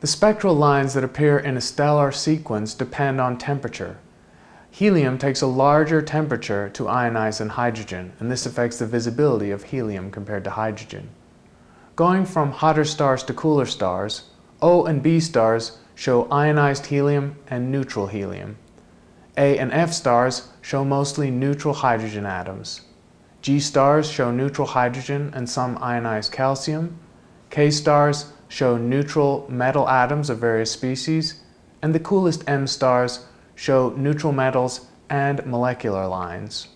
The spectral lines that appear in a stellar sequence depend on temperature. Helium takes a larger temperature to ionize than hydrogen, and this affects the visibility of helium compared to hydrogen. Going from hotter stars to cooler stars, O and B stars show ionized helium and neutral helium. A and F stars show mostly neutral hydrogen atoms. G stars show neutral hydrogen and some ionized calcium. K stars show neutral metal atoms of various species. And the coolest M stars show neutral metals and molecular lines.